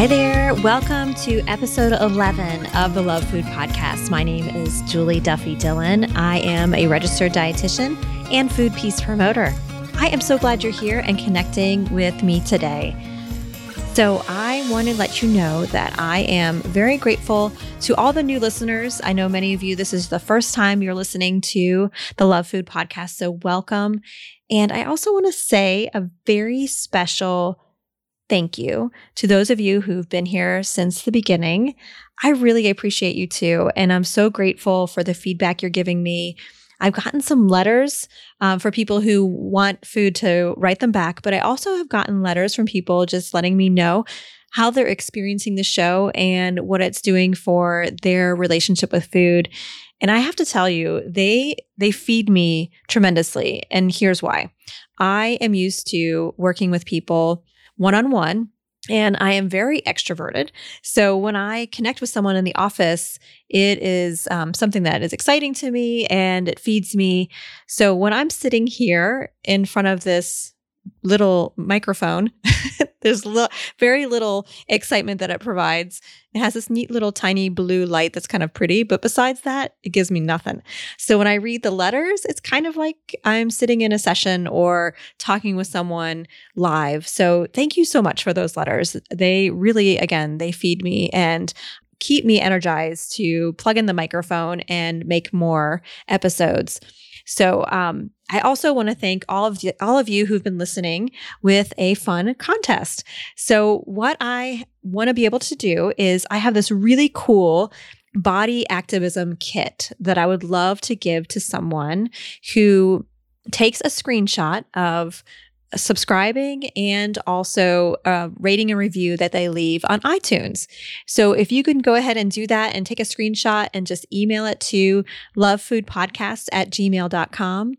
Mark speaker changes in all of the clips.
Speaker 1: Hi there. Welcome to episode 11 of the Love Food Podcast. My name is Julie Duffy Dillon. I am a registered dietitian and food peace promoter. I am so glad you're here and connecting with me today. So, I want to let you know that I am very grateful to all the new listeners. I know many of you, this is the first time you're listening to the Love Food Podcast. So, welcome. And I also want to say a very special thank you to those of you who've been here since the beginning. I really appreciate you too. And I'm so grateful for the feedback you're giving me. I've gotten some letters um, for people who want food to write them back, but I also have gotten letters from people just letting me know how they're experiencing the show and what it's doing for their relationship with food. And I have to tell you, they they feed me tremendously. And here's why. I am used to working with people one on one. And I am very extroverted. So when I connect with someone in the office, it is um, something that is exciting to me and it feeds me. So when I'm sitting here in front of this little microphone. There's li- very little excitement that it provides. It has this neat little tiny blue light that's kind of pretty, but besides that, it gives me nothing. So when I read the letters, it's kind of like I'm sitting in a session or talking with someone live. So thank you so much for those letters. They really, again, they feed me and keep me energized to plug in the microphone and make more episodes. So um, I also want to thank all of you, all of you who've been listening with a fun contest. So what I want to be able to do is I have this really cool body activism kit that I would love to give to someone who takes a screenshot of subscribing and also uh, rating and review that they leave on iTunes. So if you can go ahead and do that and take a screenshot and just email it to lovefoodpodcasts at gmail.com.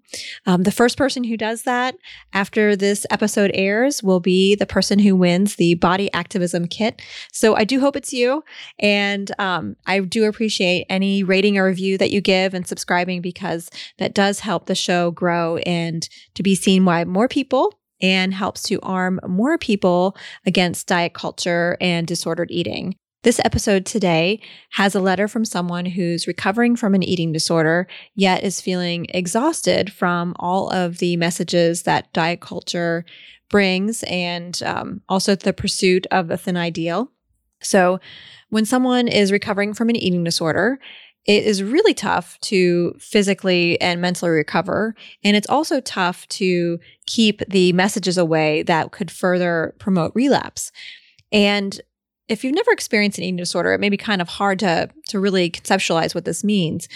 Speaker 1: Um, the first person who does that after this episode airs will be the person who wins the body activism kit. So I do hope it's you. And um, I do appreciate any rating or review that you give and subscribing because that does help the show grow and to be seen by more people and helps to arm more people against diet culture and disordered eating. This episode today has a letter from someone who's recovering from an eating disorder, yet is feeling exhausted from all of the messages that diet culture brings and um, also the pursuit of the thin ideal. So, when someone is recovering from an eating disorder, it is really tough to physically and mentally recover. And it's also tough to keep the messages away that could further promote relapse. And if you've never experienced an eating disorder, it may be kind of hard to, to really conceptualize what this means.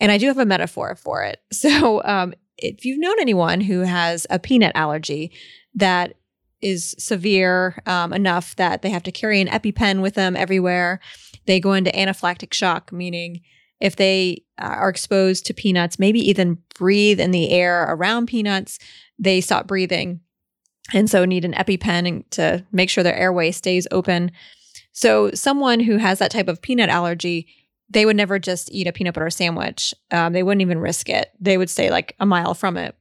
Speaker 1: And I do have a metaphor for it. So, um, if you've known anyone who has a peanut allergy that is severe um, enough that they have to carry an EpiPen with them everywhere, they go into anaphylactic shock, meaning if they uh, are exposed to peanuts, maybe even breathe in the air around peanuts, they stop breathing. And so need an EpiPen to make sure their airway stays open. So, someone who has that type of peanut allergy, they would never just eat a peanut butter sandwich. Um, they wouldn't even risk it. They would stay like a mile from it.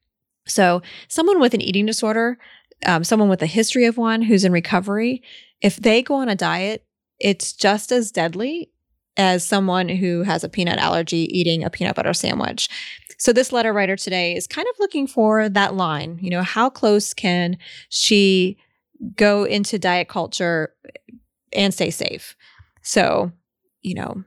Speaker 1: So, someone with an eating disorder, um, someone with a history of one who's in recovery, if they go on a diet, it's just as deadly as someone who has a peanut allergy eating a peanut butter sandwich. So this letter writer today is kind of looking for that line. You know, how close can she go into diet culture and stay safe? So, you know,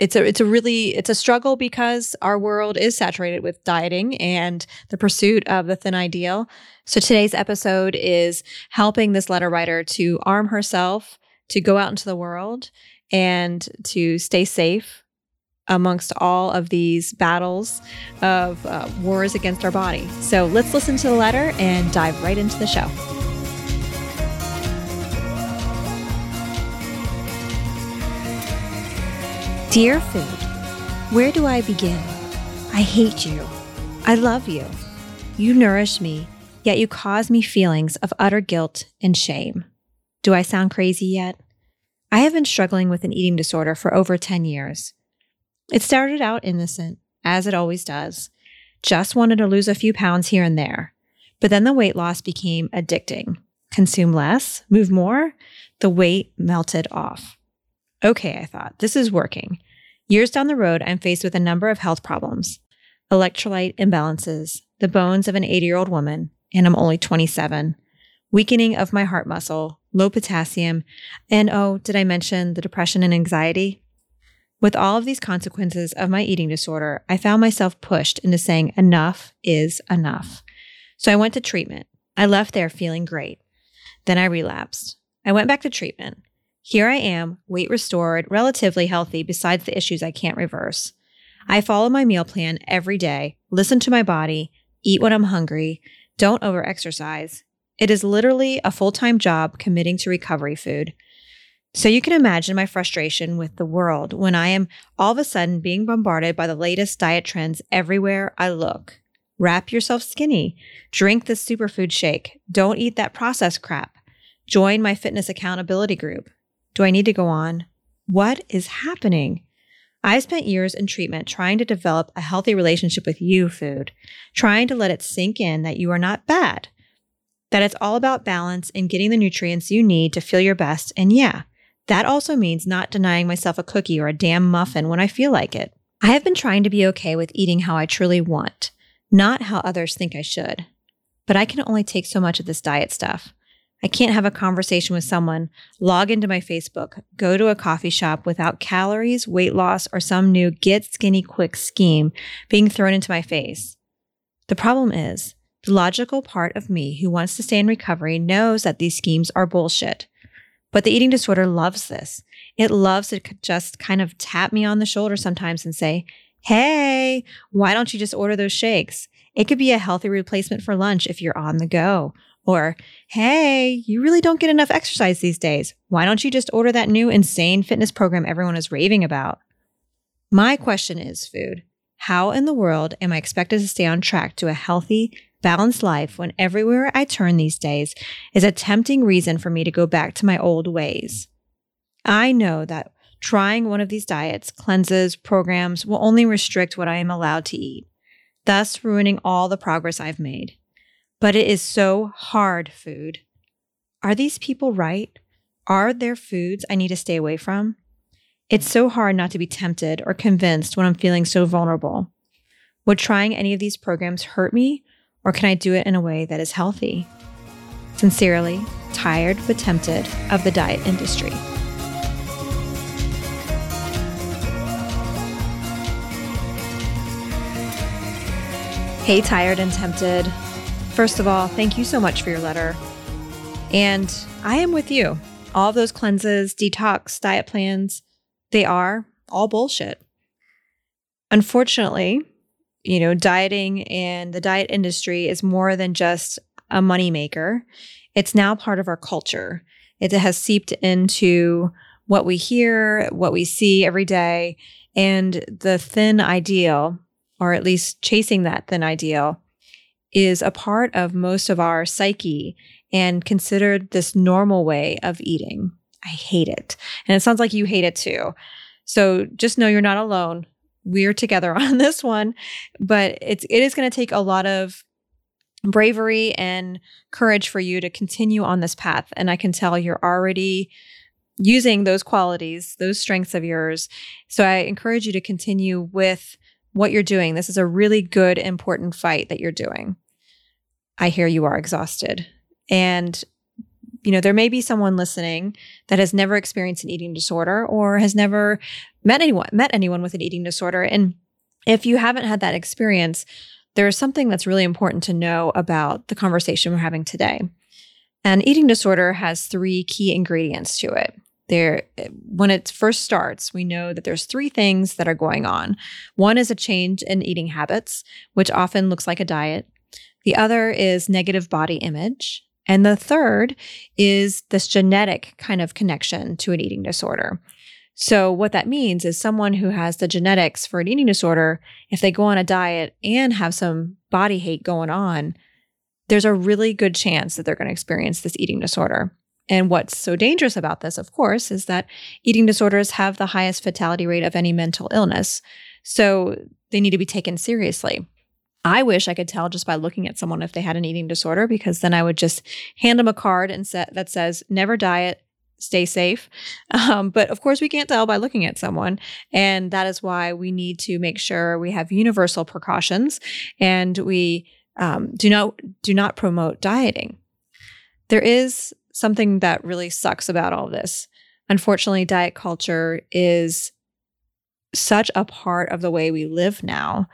Speaker 1: it's a it's a really it's a struggle because our world is saturated with dieting and the pursuit of the thin ideal. So today's episode is helping this letter writer to arm herself to go out into the world and to stay safe amongst all of these battles of uh, wars against our body. So let's listen to the letter and dive right into the show. Dear food, where do I begin? I hate you. I love you. You nourish me, yet you cause me feelings of utter guilt and shame. Do I sound crazy yet? I have been struggling with an eating disorder for over 10 years. It started out innocent, as it always does. Just wanted to lose a few pounds here and there. But then the weight loss became addicting. Consume less, move more, the weight melted off. Okay, I thought, this is working. Years down the road, I'm faced with a number of health problems electrolyte imbalances, the bones of an 80 year old woman, and I'm only 27, weakening of my heart muscle, low potassium, and oh, did I mention the depression and anxiety? With all of these consequences of my eating disorder, I found myself pushed into saying enough is enough. So I went to treatment. I left there feeling great. Then I relapsed. I went back to treatment. Here I am, weight restored, relatively healthy, besides the issues I can't reverse. I follow my meal plan every day, listen to my body, eat when I'm hungry, don't overexercise. It is literally a full time job committing to recovery food. So you can imagine my frustration with the world when I am all of a sudden being bombarded by the latest diet trends everywhere I look. Wrap yourself skinny. Drink this superfood shake. Don't eat that processed crap. Join my fitness accountability group. Do I need to go on? What is happening? I spent years in treatment trying to develop a healthy relationship with you, food, trying to let it sink in that you are not bad, that it's all about balance and getting the nutrients you need to feel your best. And yeah, that also means not denying myself a cookie or a damn muffin when I feel like it. I have been trying to be okay with eating how I truly want, not how others think I should. But I can only take so much of this diet stuff. I can't have a conversation with someone, log into my Facebook, go to a coffee shop without calories, weight loss, or some new get skinny quick scheme being thrown into my face. The problem is, the logical part of me who wants to stay in recovery knows that these schemes are bullshit. But the eating disorder loves this. It loves to just kind of tap me on the shoulder sometimes and say, Hey, why don't you just order those shakes? It could be a healthy replacement for lunch if you're on the go. Or, hey, you really don't get enough exercise these days. Why don't you just order that new insane fitness program everyone is raving about? My question is food. How in the world am I expected to stay on track to a healthy, balanced life when everywhere I turn these days is a tempting reason for me to go back to my old ways? I know that trying one of these diets, cleanses, programs will only restrict what I am allowed to eat, thus ruining all the progress I've made. But it is so hard food. Are these people right? Are there foods I need to stay away from? It's so hard not to be tempted or convinced when I'm feeling so vulnerable. Would trying any of these programs hurt me, or can I do it in a way that is healthy? Sincerely, tired but tempted of the diet industry. Hey, tired and tempted. First of all, thank you so much for your letter. And I am with you. All those cleanses, detox, diet plans, they are all bullshit. Unfortunately, you know, dieting and the diet industry is more than just a moneymaker. It's now part of our culture. It has seeped into what we hear, what we see every day, and the thin ideal, or at least chasing that thin ideal, is a part of most of our psyche and considered this normal way of eating. I hate it. And it sounds like you hate it too. So just know you're not alone. We're together on this one, but it's it is going to take a lot of bravery and courage for you to continue on this path and I can tell you're already using those qualities, those strengths of yours. So I encourage you to continue with what you're doing. This is a really good, important fight that you're doing. I hear you are exhausted. And, you know, there may be someone listening that has never experienced an eating disorder or has never met anyone, met anyone with an eating disorder. And if you haven't had that experience, there's something that's really important to know about the conversation we're having today. An eating disorder has three key ingredients to it there when it first starts we know that there's three things that are going on one is a change in eating habits which often looks like a diet the other is negative body image and the third is this genetic kind of connection to an eating disorder So, what that means is someone who has the genetics for an eating disorder, if they go on a diet and have some body hate going on, there's a really good chance that they're going to experience this eating disorder. And what's so dangerous about this, of course, is that eating disorders have the highest fatality rate of any mental illness. So, they need to be taken seriously. I wish I could tell just by looking at someone if they had an eating disorder, because then I would just hand them a card and set that says never diet, stay safe. Um, but of course, we can't tell by looking at someone. And that is why we need to make sure we have universal precautions and we um, do not do not promote dieting. There is something that really sucks about all this. Unfortunately, diet culture is such a part of the way we live now.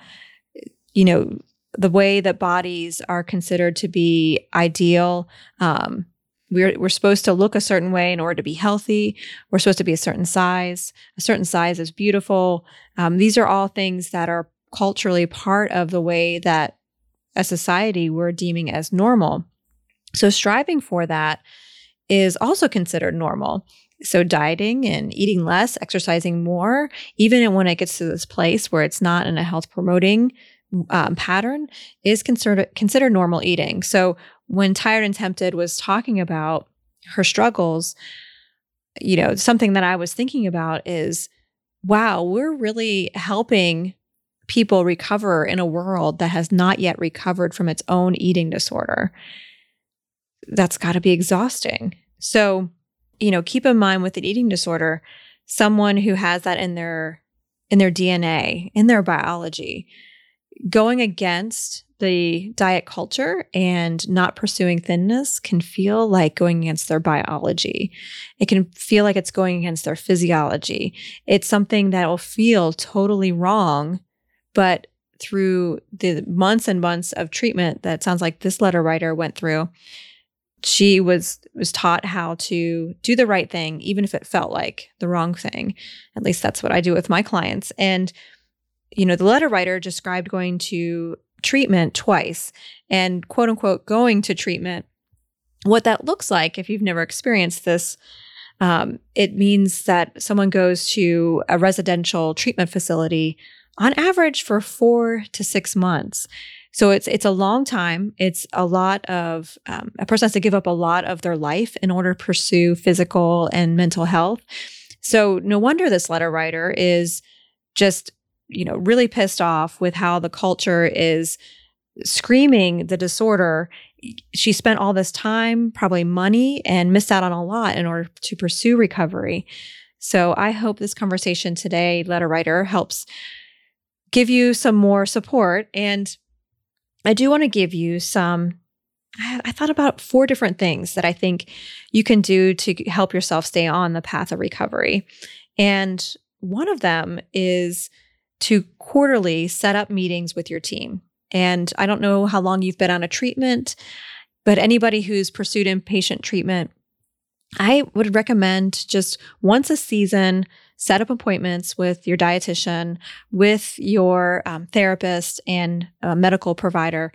Speaker 1: You know, the way that bodies are considered to be ideal. Um, we're, we're supposed to look a certain way in order to be healthy. We're supposed to be a certain size. A certain size is beautiful. Um, these are all things that are culturally part of the way that a society we're deeming as normal. So striving for that is also considered normal. So dieting and eating less, exercising more, even when it gets to this place where it's not in a health promoting um, pattern, is considered considered normal eating. So when Tired and Tempted was talking about her struggles, you know, something that I was thinking about is, wow, we're really helping people recover in a world that has not yet recovered from its own eating disorder. That's got to be exhausting. So, you know, keep in mind with an eating disorder, someone who has that in their in their DNA, in their biology, going against the diet culture and not pursuing thinness can feel like going against their biology. It can feel like it's going against their physiology. It's something that will feel totally wrong, but through the months and months of treatment that sounds like this letter writer went through, she was was taught how to do the right thing even if it felt like the wrong thing at least that's what i do with my clients and you know the letter writer described going to treatment twice and quote unquote going to treatment what that looks like if you've never experienced this um, it means that someone goes to a residential treatment facility on average for four to six months so it's it's a long time. It's a lot of um, a person has to give up a lot of their life in order to pursue physical and mental health. So no wonder this letter writer is just you know really pissed off with how the culture is screaming the disorder. She spent all this time, probably money, and missed out on a lot in order to pursue recovery. So I hope this conversation today, letter writer, helps give you some more support and I do want to give you some. I, thought about four different things that I think you can do to help yourself stay on the path of recovery. And one of them is to quarterly set up meetings with your team. And I don't know how long you've been on a treatment, but anybody who's pursued inpatient treatment, I would recommend just once a season set up appointments with your dietitian, with your um, therapist and medical provider.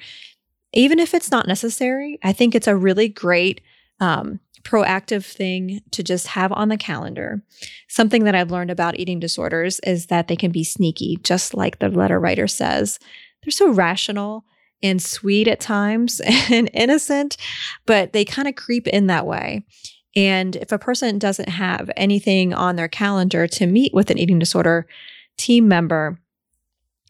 Speaker 1: Even if it's not necessary, I think it's a really great um, proactive thing to just have on the calendar. Something that I've learned about eating disorders is that they can be sneaky, just like the letter writer says. They're so rational and sweet at times and innocent, but they kind of creep in that way. And if a person doesn't have anything on their calendar to meet with an eating disorder team member,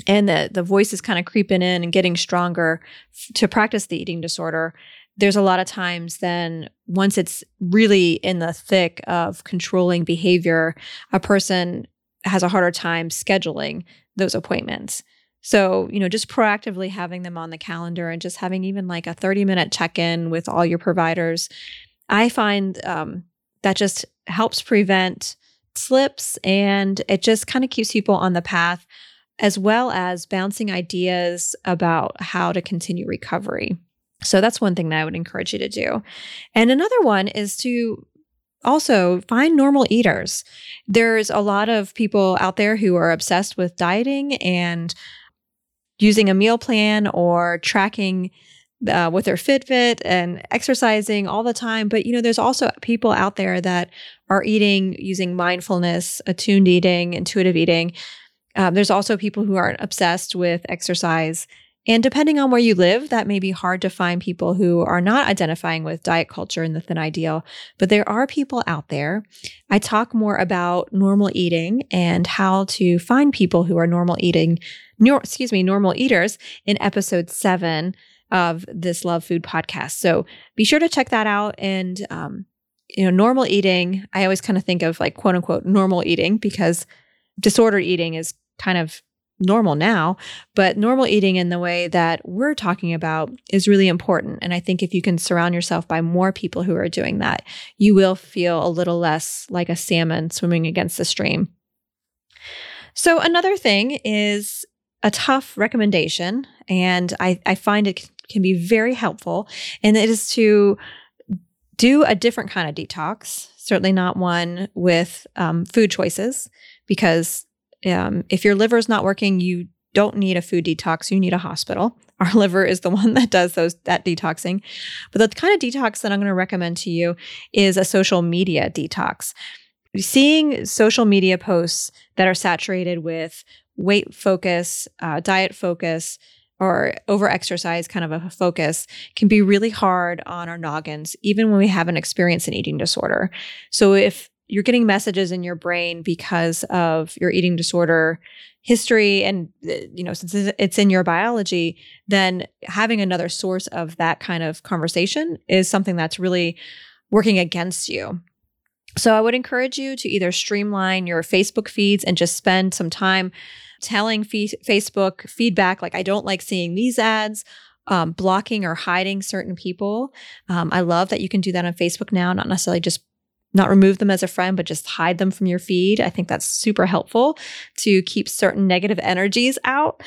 Speaker 1: and the, the voice is kind of creeping in and getting stronger f- to practice the eating disorder, there's a lot of times then once it's really in the thick of controlling behavior, a person has a harder time scheduling those appointments. So, you know, just proactively having them on the calendar and just having even like a 30 minute check in with all your providers I find um, that just helps prevent slips and it just kind of keeps people on the path as well as bouncing ideas about how to continue recovery. So that's one thing that I would encourage you to do. And another one is to also find normal eaters. There's a lot of people out there who are obsessed with dieting and using a meal plan or tracking uh, with their Fitbit and exercising all the time. But, you know, there's also people out there that are eating using mindfulness, attuned eating, intuitive eating. Um, there's also people who aren't obsessed with exercise. And depending on where you live, that may be hard to find people who are not identifying with diet culture and the thin ideal. But there are people out there. I talk more about normal eating and how to find people who are normal eating, nor, excuse me, normal eaters in episode seven of this Love Food podcast. So be sure to check that out. And, um, you know, normal eating, I always kind of think of like quote unquote normal eating because disordered eating is kind of normal now, but normal eating in the way that we're talking about is really important. And I think if you can surround yourself by more people who are doing that, you will feel a little less like a salmon swimming against the stream. So, another thing is a tough recommendation, and I, I find it can be very helpful, and it is to do a different kind of detox, certainly not one with um, food choices, because um, if your liver is not working, you don't need a food detox, you need a hospital. Our liver is the one that does those that detoxing. But the kind of detox that I'm going to recommend to you is a social media detox. Seeing social media posts that are saturated with weight focus, uh, diet focus, or over exercise kind of a focus can be really hard on our noggins, even when we haven't experienced an eating disorder. So if you're getting messages in your brain because of your eating disorder history and uh, you know since it's in your biology then having another source of that kind of conversation is something that's really working against you so i would encourage you to either streamline your facebook feeds and just spend some time telling Facebook feedback like, I don't like seeing these ads. Um, blocking or hiding certain people. Um, I love that you can do that on Facebook now, not necessarily just not remove them as a friend, but just hide them from your feed. I think that's super helpful to keep certain negative energies out.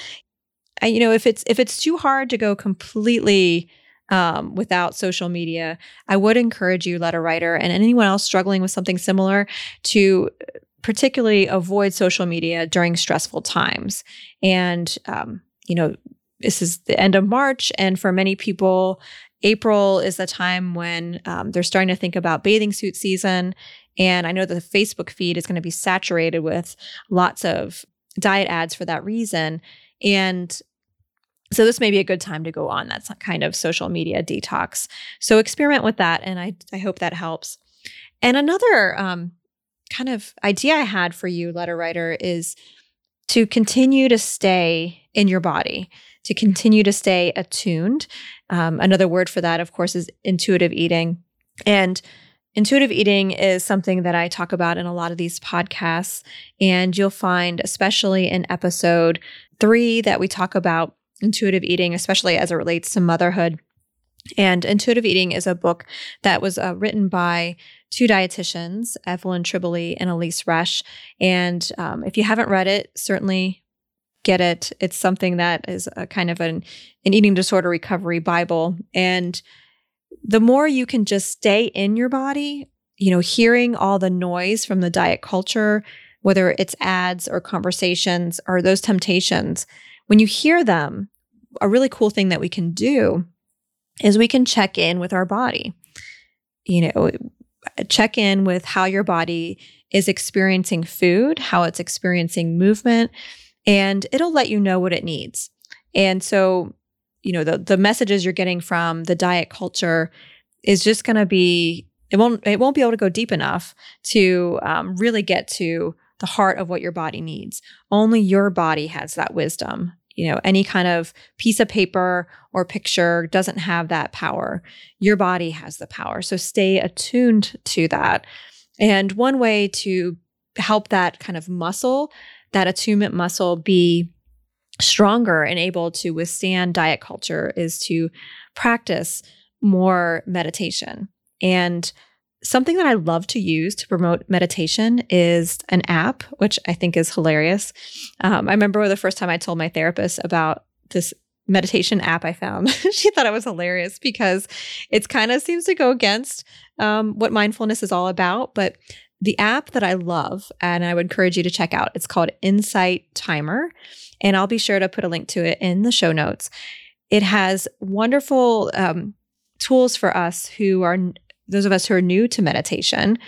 Speaker 1: And, you know, if it's if it's too hard to go completely um, without social media, I would encourage you, letter writer, and anyone else struggling with something similar, to particularly avoid social media during stressful times. And, um, you know, this is the end of March. And for many people, April is the time when um, they're starting to think about bathing suit season. And I know that the Facebook feed is going to be saturated with lots of diet ads for that reason. And so this may be a good time to go on that kind of social media detox. So experiment with that, and I I hope that helps. And another um, kind of idea I had for you, letter writer, is to continue to stay in your body, to continue to stay attuned. Um, another word for that, of course, is intuitive eating. And intuitive eating is something that I talk about in a lot of these podcasts. And you'll find, especially in episode three, that we talk about intuitive eating, especially as it relates to motherhood. And Intuitive Eating is a book that was uh, written by two dietitians, Evelyn Tribole and Elise Resch. And um, if you haven't read it, certainly get it. It's something that is a kind of an, an eating disorder recovery Bible. And the more you can just stay in your body, you know, hearing all the noise from the diet culture, whether it's ads or conversations or those temptations, when you hear them, a really cool thing that we can do is we can check in with our body. You know, check in with how your body is experiencing food, how it's experiencing movement, and it'll let you know what it needs. And so, you know, the the messages you're getting from the diet culture is just going to be it won't it won't be able to go deep enough to um, really get to the heart of what your body needs. Only your body has that wisdom you know, any kind of piece of paper or picture doesn't have that power. Your body has the power. So stay attuned to that. And one way to help that kind of muscle, that attunement muscle, be stronger and able to withstand diet culture is to practice more meditation. And Something that I love to use to promote meditation is an app, which I think is hilarious. Um, I remember the first time I told my therapist about this meditation app I found. she thought it was hilarious because it kind of seems to go against um, what mindfulness is all about. But the app that I love and I would encourage you to check out, it's called Insight Timer. And I'll be sure to put a link to it in the show notes it has wonderful um, tools for us who are those of us who are new to meditation.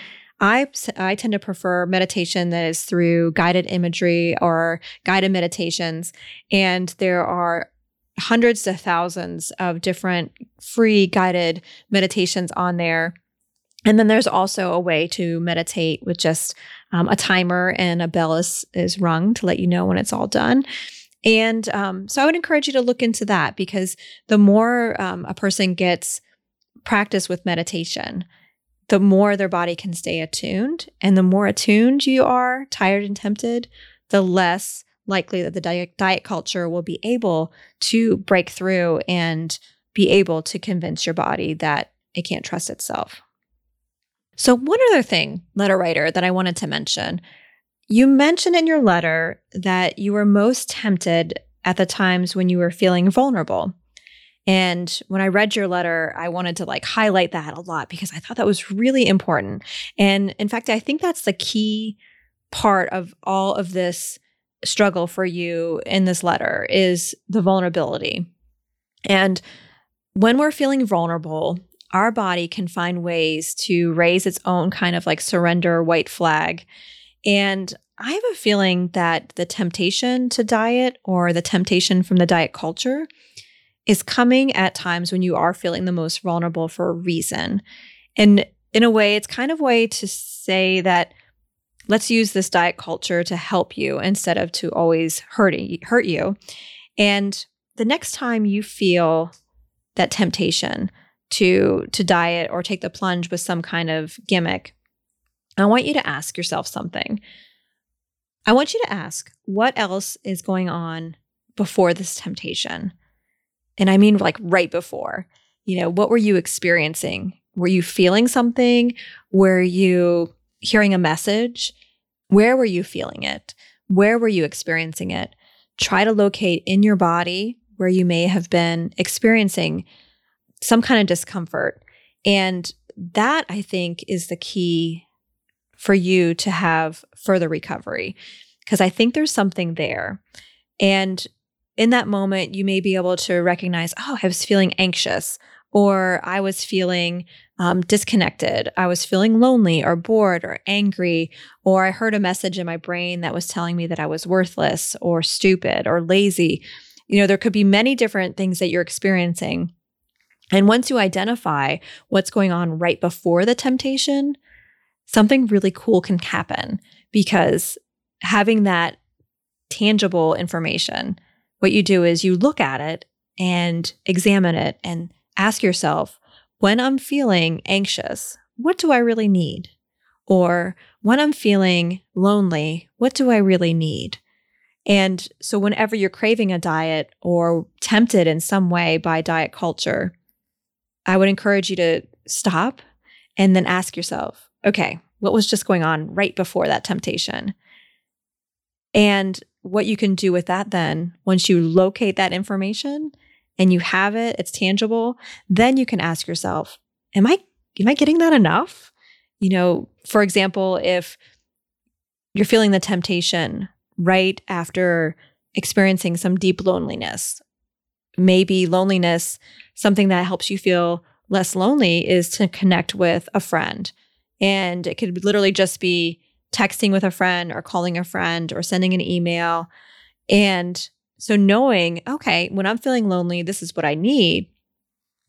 Speaker 1: I, I tend to prefer meditation that is through guided imagery or guided meditations. And there are hundreds to thousands of different free guided meditations on there. And then there's also a way to meditate with just um, a timer and a bell is, is rung to let you know when it's all done. And um, so I would encourage you to look into that because the more um, a person gets practice with meditation, the more their body can stay attuned. And the more attuned you are, tired and tempted, the less likely that the diet, diet culture will be able to break through and be able to convince your body that it can't trust itself. So, one other thing, letter writer, that I wanted to mention you mentioned in your letter that you were most tempted at the times when you were feeling vulnerable. And when I read your letter, I wanted to like highlight that a lot because I thought that was really important. And in fact, I think that's the key part of all of this struggle for you in this letter is the vulnerability. And when we're feeling vulnerable, our body can find ways to raise its own kind of like surrender white flag. And I have a feeling that the temptation to diet or the temptation from the diet culture is coming at times when you are feeling the most vulnerable for a reason. And in a way, it's kind of a way to say that let's use this diet culture to help you instead of to always hurting hurt you. And the next time you feel that temptation to to diet or take the plunge with some kind of gimmick, I want you to ask yourself something. I want you to ask what else is going on before this temptation? And I mean, like right before, you know, what were you experiencing? Were you feeling something? Were you hearing a message? Where were you feeling it? Where were you experiencing it? Try to locate in your body where you may have been experiencing some kind of discomfort. And that I think is the key for you to have further recovery because I think there's something there. And in that moment, you may be able to recognize, oh, I was feeling anxious, or I was feeling um, disconnected. I was feeling lonely or bored or angry, or I heard a message in my brain that was telling me that I was worthless or stupid or lazy. You know, there could be many different things that you're experiencing. And once you identify what's going on right before the temptation, something really cool can happen because having that tangible information what you do is you look at it and examine it and ask yourself, when I'm feeling anxious, what do I really need? Or when I'm feeling lonely, what do I really need? And so, whenever you're craving a diet or tempted in some way by diet culture, I would encourage you to stop and then ask yourself, okay, what was just going on right before that temptation? And what you can do with that then, once you locate that information and you have it, it's tangible, then you can ask yourself, am I am I getting that enough? You know, for example, if you're feeling the temptation right after experiencing some deep loneliness, maybe loneliness, something that helps you feel less lonely is to connect with a friend. And it could literally just be texting with a friend or calling a friend or sending an email. And so knowing, okay, when I'm feeling lonely, this is what I need.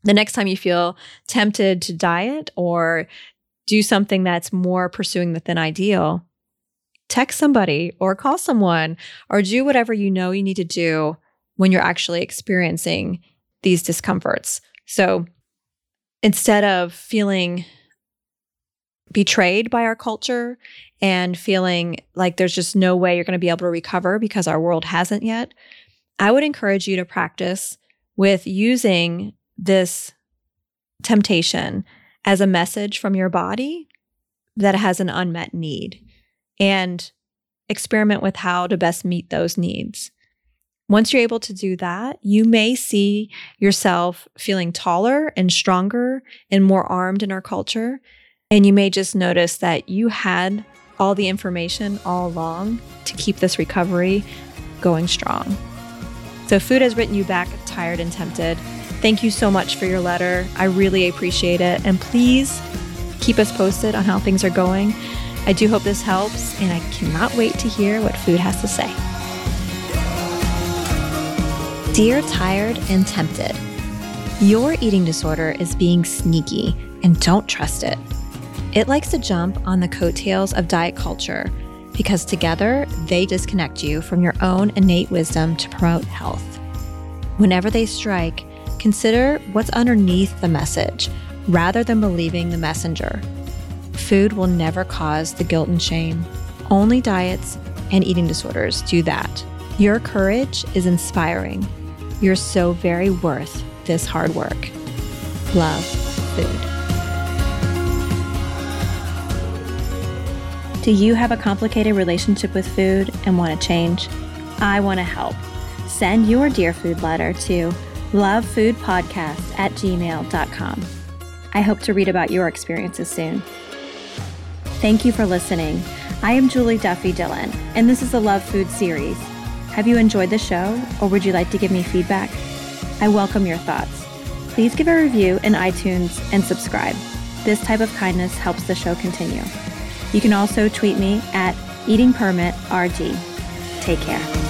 Speaker 1: The next time you feel tempted to diet or do something that's more pursuing the thin ideal, text somebody or call someone or do whatever you know you need to do when you're actually experiencing these discomforts. So instead of feeling betrayed by our culture and feeling like there's just no way you're going to be able to recover because our world hasn't yet, I would encourage you to practice with using this temptation as a message from your body that has an unmet need and experiment with how to best meet those needs. Once you're able to do that, you may see yourself feeling taller and stronger and more armed in our culture. And you may just notice that you had all the information all along to keep this recovery going strong. So, food has written you back tired and tempted. Thank you so much for your letter. I really appreciate it. And please keep us posted on how things are going. I do hope this helps, and I cannot wait to hear what food has to say. Dear Tired and Tempted, your eating disorder is being sneaky, and don't trust it. It likes to jump on the coattails of diet culture because together they disconnect you from your own innate wisdom to promote health. Whenever they strike, consider what's underneath the message rather than believing the messenger. Food will never cause the guilt and shame. Only diets and eating disorders do that. Your courage is inspiring. You're so very worth this hard work. Love food. Do you have a complicated relationship with food and want to change? I want to help. Send your Dear Food letter to lovefoodpodcast at gmail.com. I hope to read about your experiences soon. Thank you for listening. I am Julie Duffy Dillon, and this is the Love Food series. Have you enjoyed the show, or would you like to give me feedback? I welcome your thoughts. Please give a review in iTunes and subscribe. This type of kindness helps the show continue. You can also tweet me at eatingpermitrd. Take care.